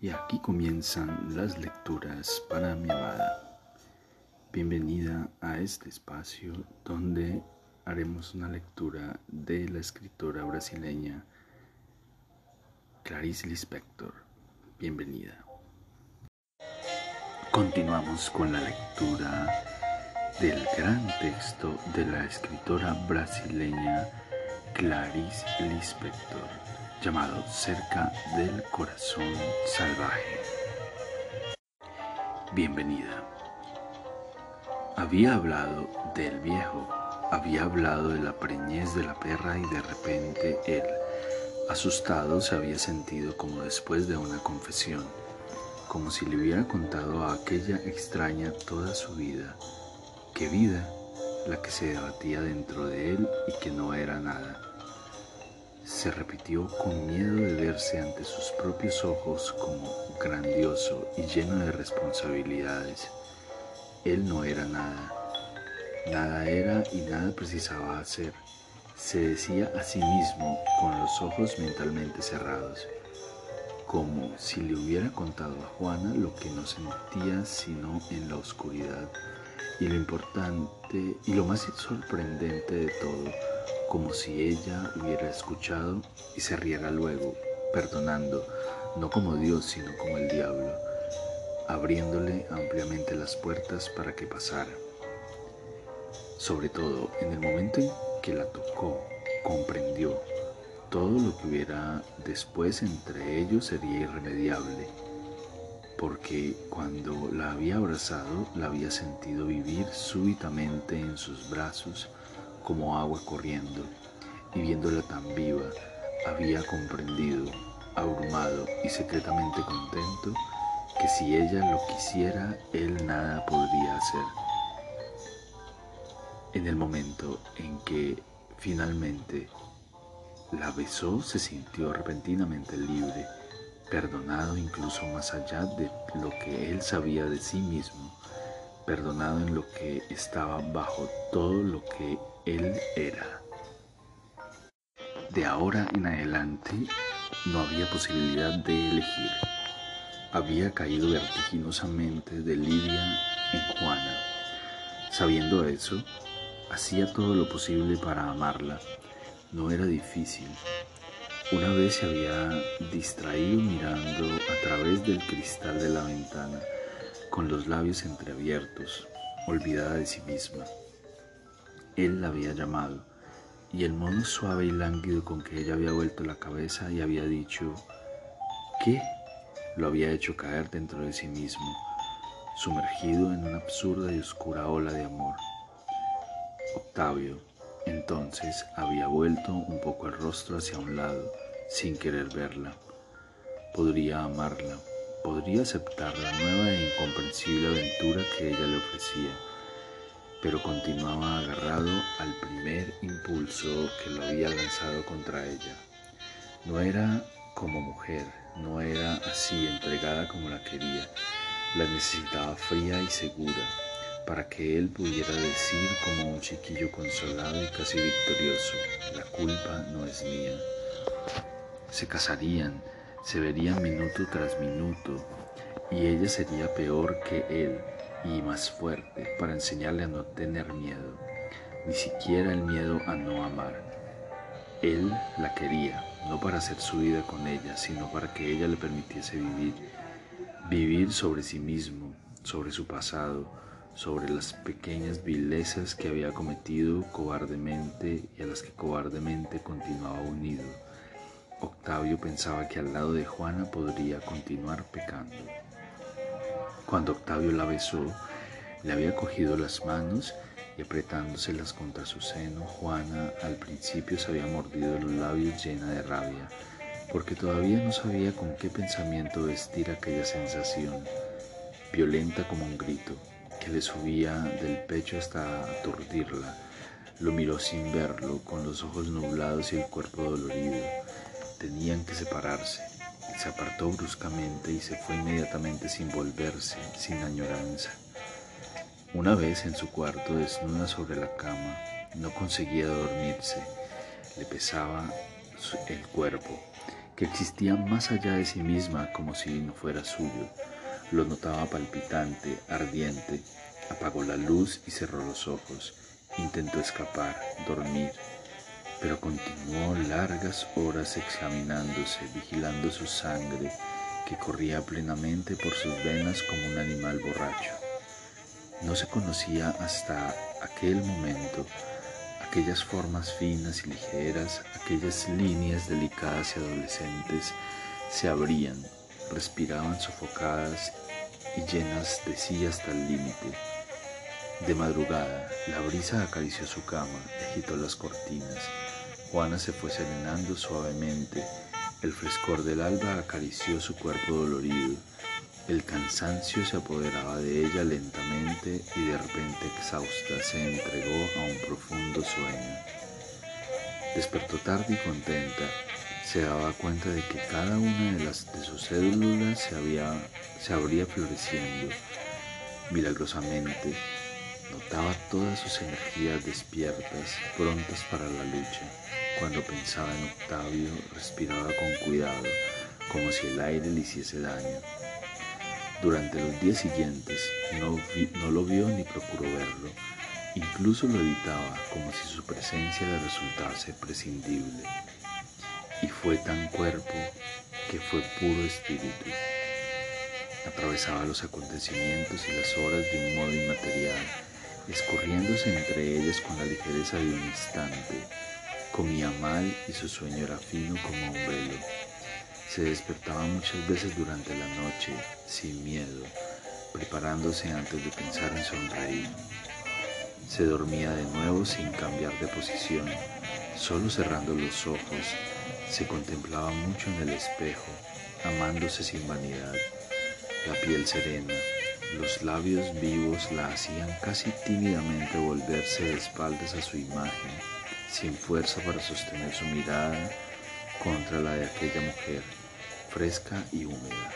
Y aquí comienzan las lecturas para mi amada. Bienvenida a este espacio donde haremos una lectura de la escritora brasileña Clarice Lispector. Bienvenida. Continuamos con la lectura del gran texto de la escritora brasileña Clarice Lispector, llamado Cerca del Corazón Salvaje. Bienvenida. Había hablado del viejo, había hablado de la preñez de la perra y de repente él, asustado, se había sentido como después de una confesión, como si le hubiera contado a aquella extraña toda su vida. ¿Qué vida? La que se debatía dentro de él y que no era nada se repitió con miedo de verse ante sus propios ojos como grandioso y lleno de responsabilidades. Él no era nada, nada era y nada precisaba hacer. Se decía a sí mismo con los ojos mentalmente cerrados, como si le hubiera contado a Juana lo que no sentía sino en la oscuridad. Y lo importante y lo más sorprendente de todo, como si ella hubiera escuchado y se riera luego, perdonando, no como Dios, sino como el diablo, abriéndole ampliamente las puertas para que pasara. Sobre todo, en el momento en que la tocó, comprendió, todo lo que hubiera después entre ellos sería irremediable, porque cuando la había abrazado, la había sentido vivir súbitamente en sus brazos, como agua corriendo, y viéndola tan viva, había comprendido, abrumado y secretamente contento, que si ella lo quisiera, él nada podría hacer. En el momento en que finalmente la besó, se sintió repentinamente libre, perdonado incluso más allá de lo que él sabía de sí mismo, perdonado en lo que estaba bajo todo lo que él era. De ahora en adelante no había posibilidad de elegir. Había caído vertiginosamente de Lidia en Juana. Sabiendo eso, hacía todo lo posible para amarla. No era difícil. Una vez se había distraído mirando a través del cristal de la ventana, con los labios entreabiertos, olvidada de sí misma. Él la había llamado, y el modo suave y lánguido con que ella había vuelto la cabeza y había dicho, ¿qué? lo había hecho caer dentro de sí mismo, sumergido en una absurda y oscura ola de amor. Octavio, entonces, había vuelto un poco el rostro hacia un lado, sin querer verla. Podría amarla, podría aceptar la nueva e incomprensible aventura que ella le ofrecía pero continuaba agarrado al primer impulso que lo había lanzado contra ella. No era como mujer, no era así entregada como la quería, la necesitaba fría y segura, para que él pudiera decir como un chiquillo consolado y casi victorioso, la culpa no es mía. Se casarían, se verían minuto tras minuto, y ella sería peor que él, y más fuerte para enseñarle a no tener miedo, ni siquiera el miedo a no amar. Él la quería, no para hacer su vida con ella, sino para que ella le permitiese vivir, vivir sobre sí mismo, sobre su pasado, sobre las pequeñas vilezas que había cometido cobardemente y a las que cobardemente continuaba unido. Octavio pensaba que al lado de Juana podría continuar pecando. Cuando Octavio la besó, le había cogido las manos y apretándoselas contra su seno, Juana al principio se había mordido los labios llena de rabia, porque todavía no sabía con qué pensamiento vestir aquella sensación, violenta como un grito, que le subía del pecho hasta aturdirla. Lo miró sin verlo, con los ojos nublados y el cuerpo dolorido. Tenían que separarse. Se apartó bruscamente y se fue inmediatamente sin volverse, sin añoranza. Una vez en su cuarto, desnuda sobre la cama, no conseguía dormirse. Le pesaba el cuerpo que existía más allá de sí misma como si no fuera suyo. Lo notaba palpitante, ardiente. Apagó la luz y cerró los ojos. Intentó escapar, dormir, pero continuó largas horas examinándose, vigilando su sangre que corría plenamente por sus venas como un animal borracho. No se conocía hasta aquel momento aquellas formas finas y ligeras, aquellas líneas delicadas y adolescentes se abrían, respiraban sofocadas y llenas de sí hasta el límite. De madrugada, la brisa acarició su cama, agitó las cortinas. Juana se fue serenando suavemente. El frescor del alba acarició su cuerpo dolorido. El cansancio se apoderaba de ella lentamente y de repente exhausta se entregó a un profundo sueño. Despertó tarde y contenta. Se daba cuenta de que cada una de, las, de sus células se, había, se abría floreciendo. Milagrosamente, notaba todas sus energías despiertas, prontas para la lucha. Cuando pensaba en Octavio, respiraba con cuidado, como si el aire le hiciese daño. Durante los días siguientes no, no, lo vio ni procuró verlo, incluso lo evitaba como si su presencia le resultase prescindible. Y fue tan cuerpo que fue puro espíritu. Atravesaba los acontecimientos y las horas de un modo inmaterial, escurriéndose entre ellas con la ligereza de un instante. Comía mal y su sueño era fino como un velo. Se despertaba muchas veces durante la noche, sin miedo, preparándose antes de pensar en sonreír. Se dormía de nuevo sin cambiar de posición, solo cerrando los ojos, se contemplaba mucho en el espejo, amándose sin vanidad. La piel serena, los labios vivos la hacían casi tímidamente volverse de espaldas a su imagen, sin fuerza para sostener su mirada contra la de aquella mujer, fresca y húmeda,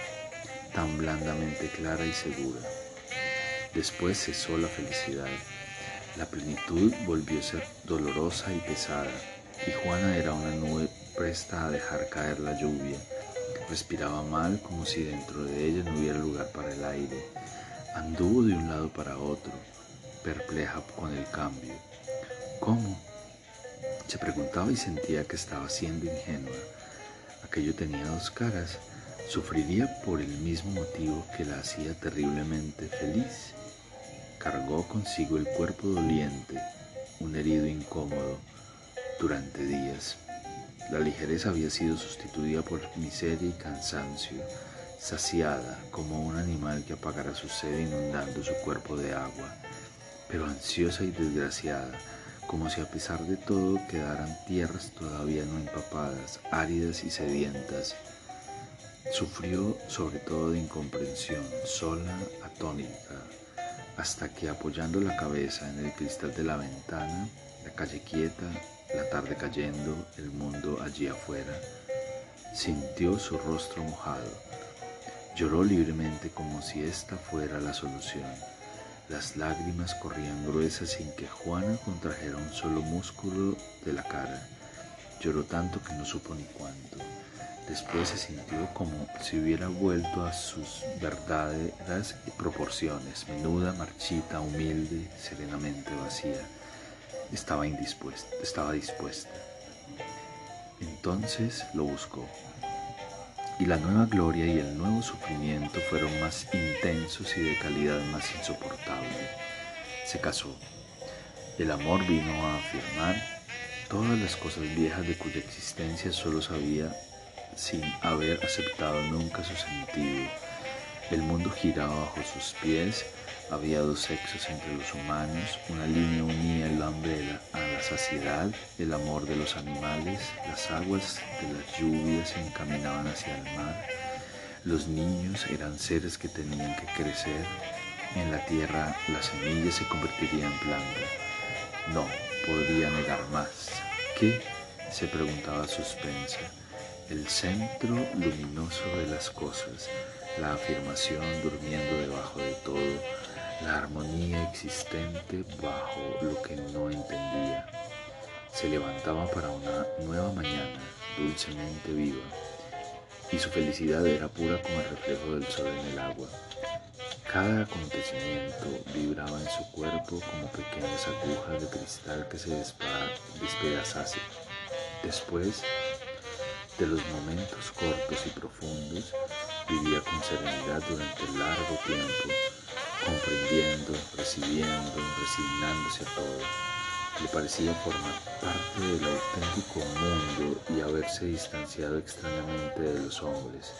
tan blandamente clara y segura. Después cesó la felicidad. La plenitud volvió a ser dolorosa y pesada, y Juana era una nube presta a dejar caer la lluvia. Respiraba mal como si dentro de ella no hubiera lugar para el aire. Anduvo de un lado para otro, perpleja con el cambio. ¿Cómo? Se preguntaba y sentía que estaba siendo ingenua. Aquello tenía dos caras. Sufriría por el mismo motivo que la hacía terriblemente feliz. Cargó consigo el cuerpo doliente, un herido incómodo, durante días. La ligereza había sido sustituida por miseria y cansancio, saciada como un animal que apagará su sed inundando su cuerpo de agua, pero ansiosa y desgraciada, como si a pesar de todo quedaran tierras todavía no empapadas, áridas y sedientas. Sufrió sobre todo de incomprensión, sola, atónica, hasta que apoyando la cabeza en el cristal de la ventana, la calle quieta, la tarde cayendo, el mundo allí afuera, sintió su rostro mojado. Lloró libremente como si esta fuera la solución. Las lágrimas corrían gruesas sin que Juana contrajera un solo músculo de la cara. Lloró tanto que no supo ni cuánto. Después se sintió como si hubiera vuelto a sus verdaderas proporciones, menuda, marchita, humilde, serenamente vacía. Estaba indispuesta, estaba dispuesta. Entonces lo buscó y la nueva gloria y el nuevo sufrimiento fueron más intensos y de calidad más insoportable. Se casó. El amor vino a afirmar todas las cosas viejas de cuya existencia solo sabía sin haber aceptado nunca su sentido. El mundo giraba bajo sus pies había dos sexos entre los humanos, una línea unía el hambre a la saciedad, el amor de los animales, las aguas de las lluvias se encaminaban hacia el mar, los niños eran seres que tenían que crecer, en la tierra la semilla se convertiría en planta. No, podría negar más. ¿Qué? se preguntaba suspensa. El centro luminoso de las cosas, la afirmación durmiendo debajo de todo, la armonía existente bajo lo que no entendía. Se levantaba para una nueva mañana, dulcemente viva. y su felicidad era pura como el reflejo del sol en el agua. Cada acontecimiento vibraba en su cuerpo como pequeñas agujas de cristal que se despedazasen. Después de los momentos cortos y profundos, vivía con serenidad durante largo tiempo, comprendiendo, recibiendo, resignándose a todo. Le parecía formar parte del auténtico mundo y haberse distanciado extrañamente de los hombres,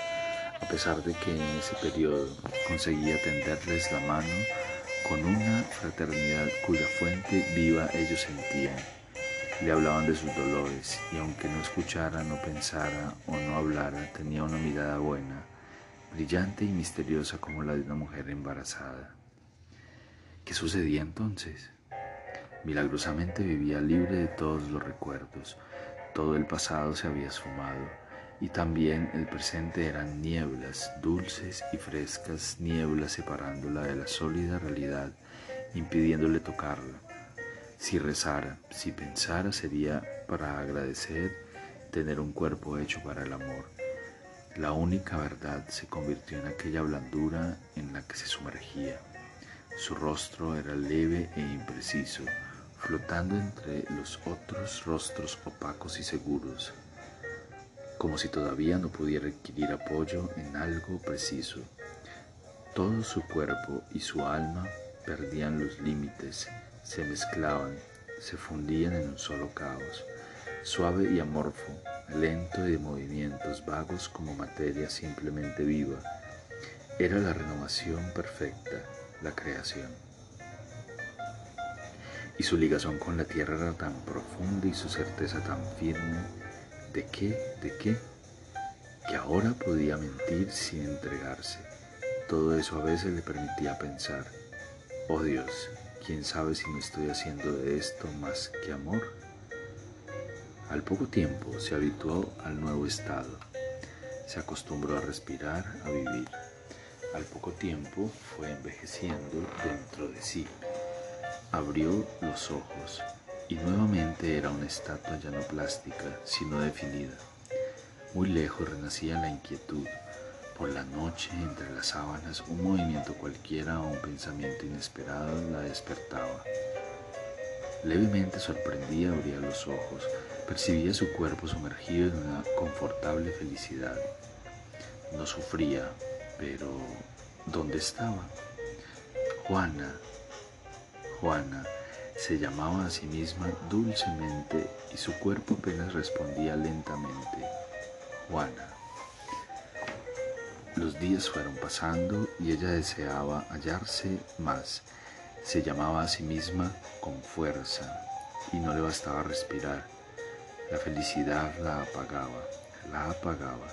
a pesar de que en ese periodo conseguía tenderles la mano con una fraternidad cuya fuente viva ellos sentían. Le hablaban de sus dolores y aunque no escuchara, no pensara o no hablara, tenía una mirada buena, brillante y misteriosa como la de una mujer embarazada. ¿Qué sucedía entonces? Milagrosamente vivía libre de todos los recuerdos, todo el pasado se había esfumado y también el presente eran nieblas, dulces y frescas nieblas separándola de la sólida realidad, impidiéndole tocarla. Si rezara, si pensara, sería para agradecer tener un cuerpo hecho para el amor. La única verdad se convirtió en aquella blandura en la que se sumergía. Su rostro era leve e impreciso, flotando entre los otros rostros opacos y seguros, como si todavía no pudiera adquirir apoyo en algo preciso. Todo su cuerpo y su alma perdían los límites, se mezclaban, se fundían en un solo caos, suave y amorfo, lento y de movimientos vagos como materia simplemente viva. Era la renovación perfecta, la creación. Y su ligación con la tierra era tan profunda y su certeza tan firme. ¿De qué? ¿De qué? Que ahora podía mentir sin entregarse. Todo eso a veces le permitía pensar, oh Dios, ¿quién sabe si me estoy haciendo de esto más que amor? Al poco tiempo se habituó al nuevo estado, se acostumbró a respirar, a vivir. Al poco tiempo fue envejeciendo dentro de sí. Abrió los ojos y nuevamente era una estatua ya no plástica, sino definida. Muy lejos renacía la inquietud. Por la noche, entre las sábanas, un movimiento cualquiera o un pensamiento inesperado la despertaba. Levemente sorprendía abría los ojos, percibía su cuerpo sumergido en una confortable felicidad. No sufría, pero ¿dónde estaba? Juana, Juana, se llamaba a sí misma dulcemente y su cuerpo apenas respondía lentamente. Juana. Los días fueron pasando y ella deseaba hallarse más. Se llamaba a sí misma con fuerza y no le bastaba respirar. La felicidad la apagaba, la apagaba.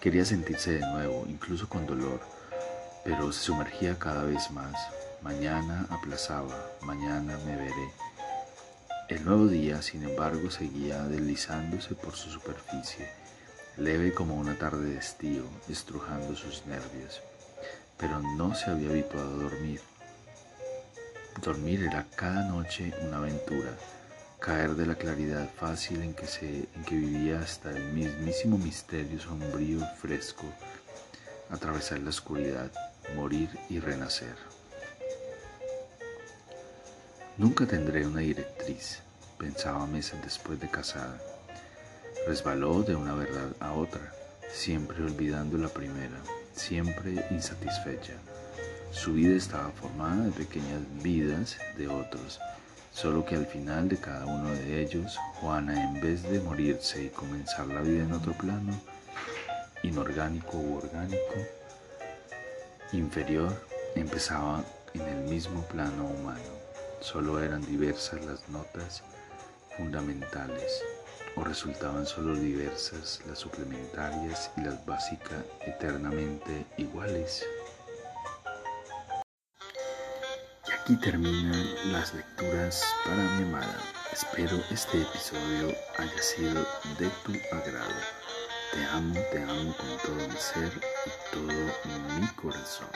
Quería sentirse de nuevo, incluso con dolor, pero se sumergía cada vez más. Mañana aplazaba, mañana me veré. El nuevo día, sin embargo, seguía deslizándose por su superficie, leve como una tarde de estío, estrujando sus nervios. Pero no se había habituado a dormir. Dormir era cada noche una aventura, caer de la claridad fácil en que, se, en que vivía hasta el mismísimo misterio sombrío y fresco, atravesar la oscuridad, morir y renacer. Nunca tendré una directriz, pensaba meses después de casada. Resbaló de una verdad a otra, siempre olvidando la primera, siempre insatisfecha. Su vida estaba formada de pequeñas vidas de otros, Solo que al final de cada uno de ellos, Juana, en vez de morirse y comenzar la vida en otro plano, inorgánico u orgánico, inferior, empezaba en el mismo plano humano. Solo eran diversas las notas fundamentales o resultaban solo diversas las suplementarias y las básicas eternamente iguales. Aquí terminan las lecturas para mi amada. Espero este episodio haya sido de tu agrado. Te amo, te amo con todo mi ser y todo mi corazón.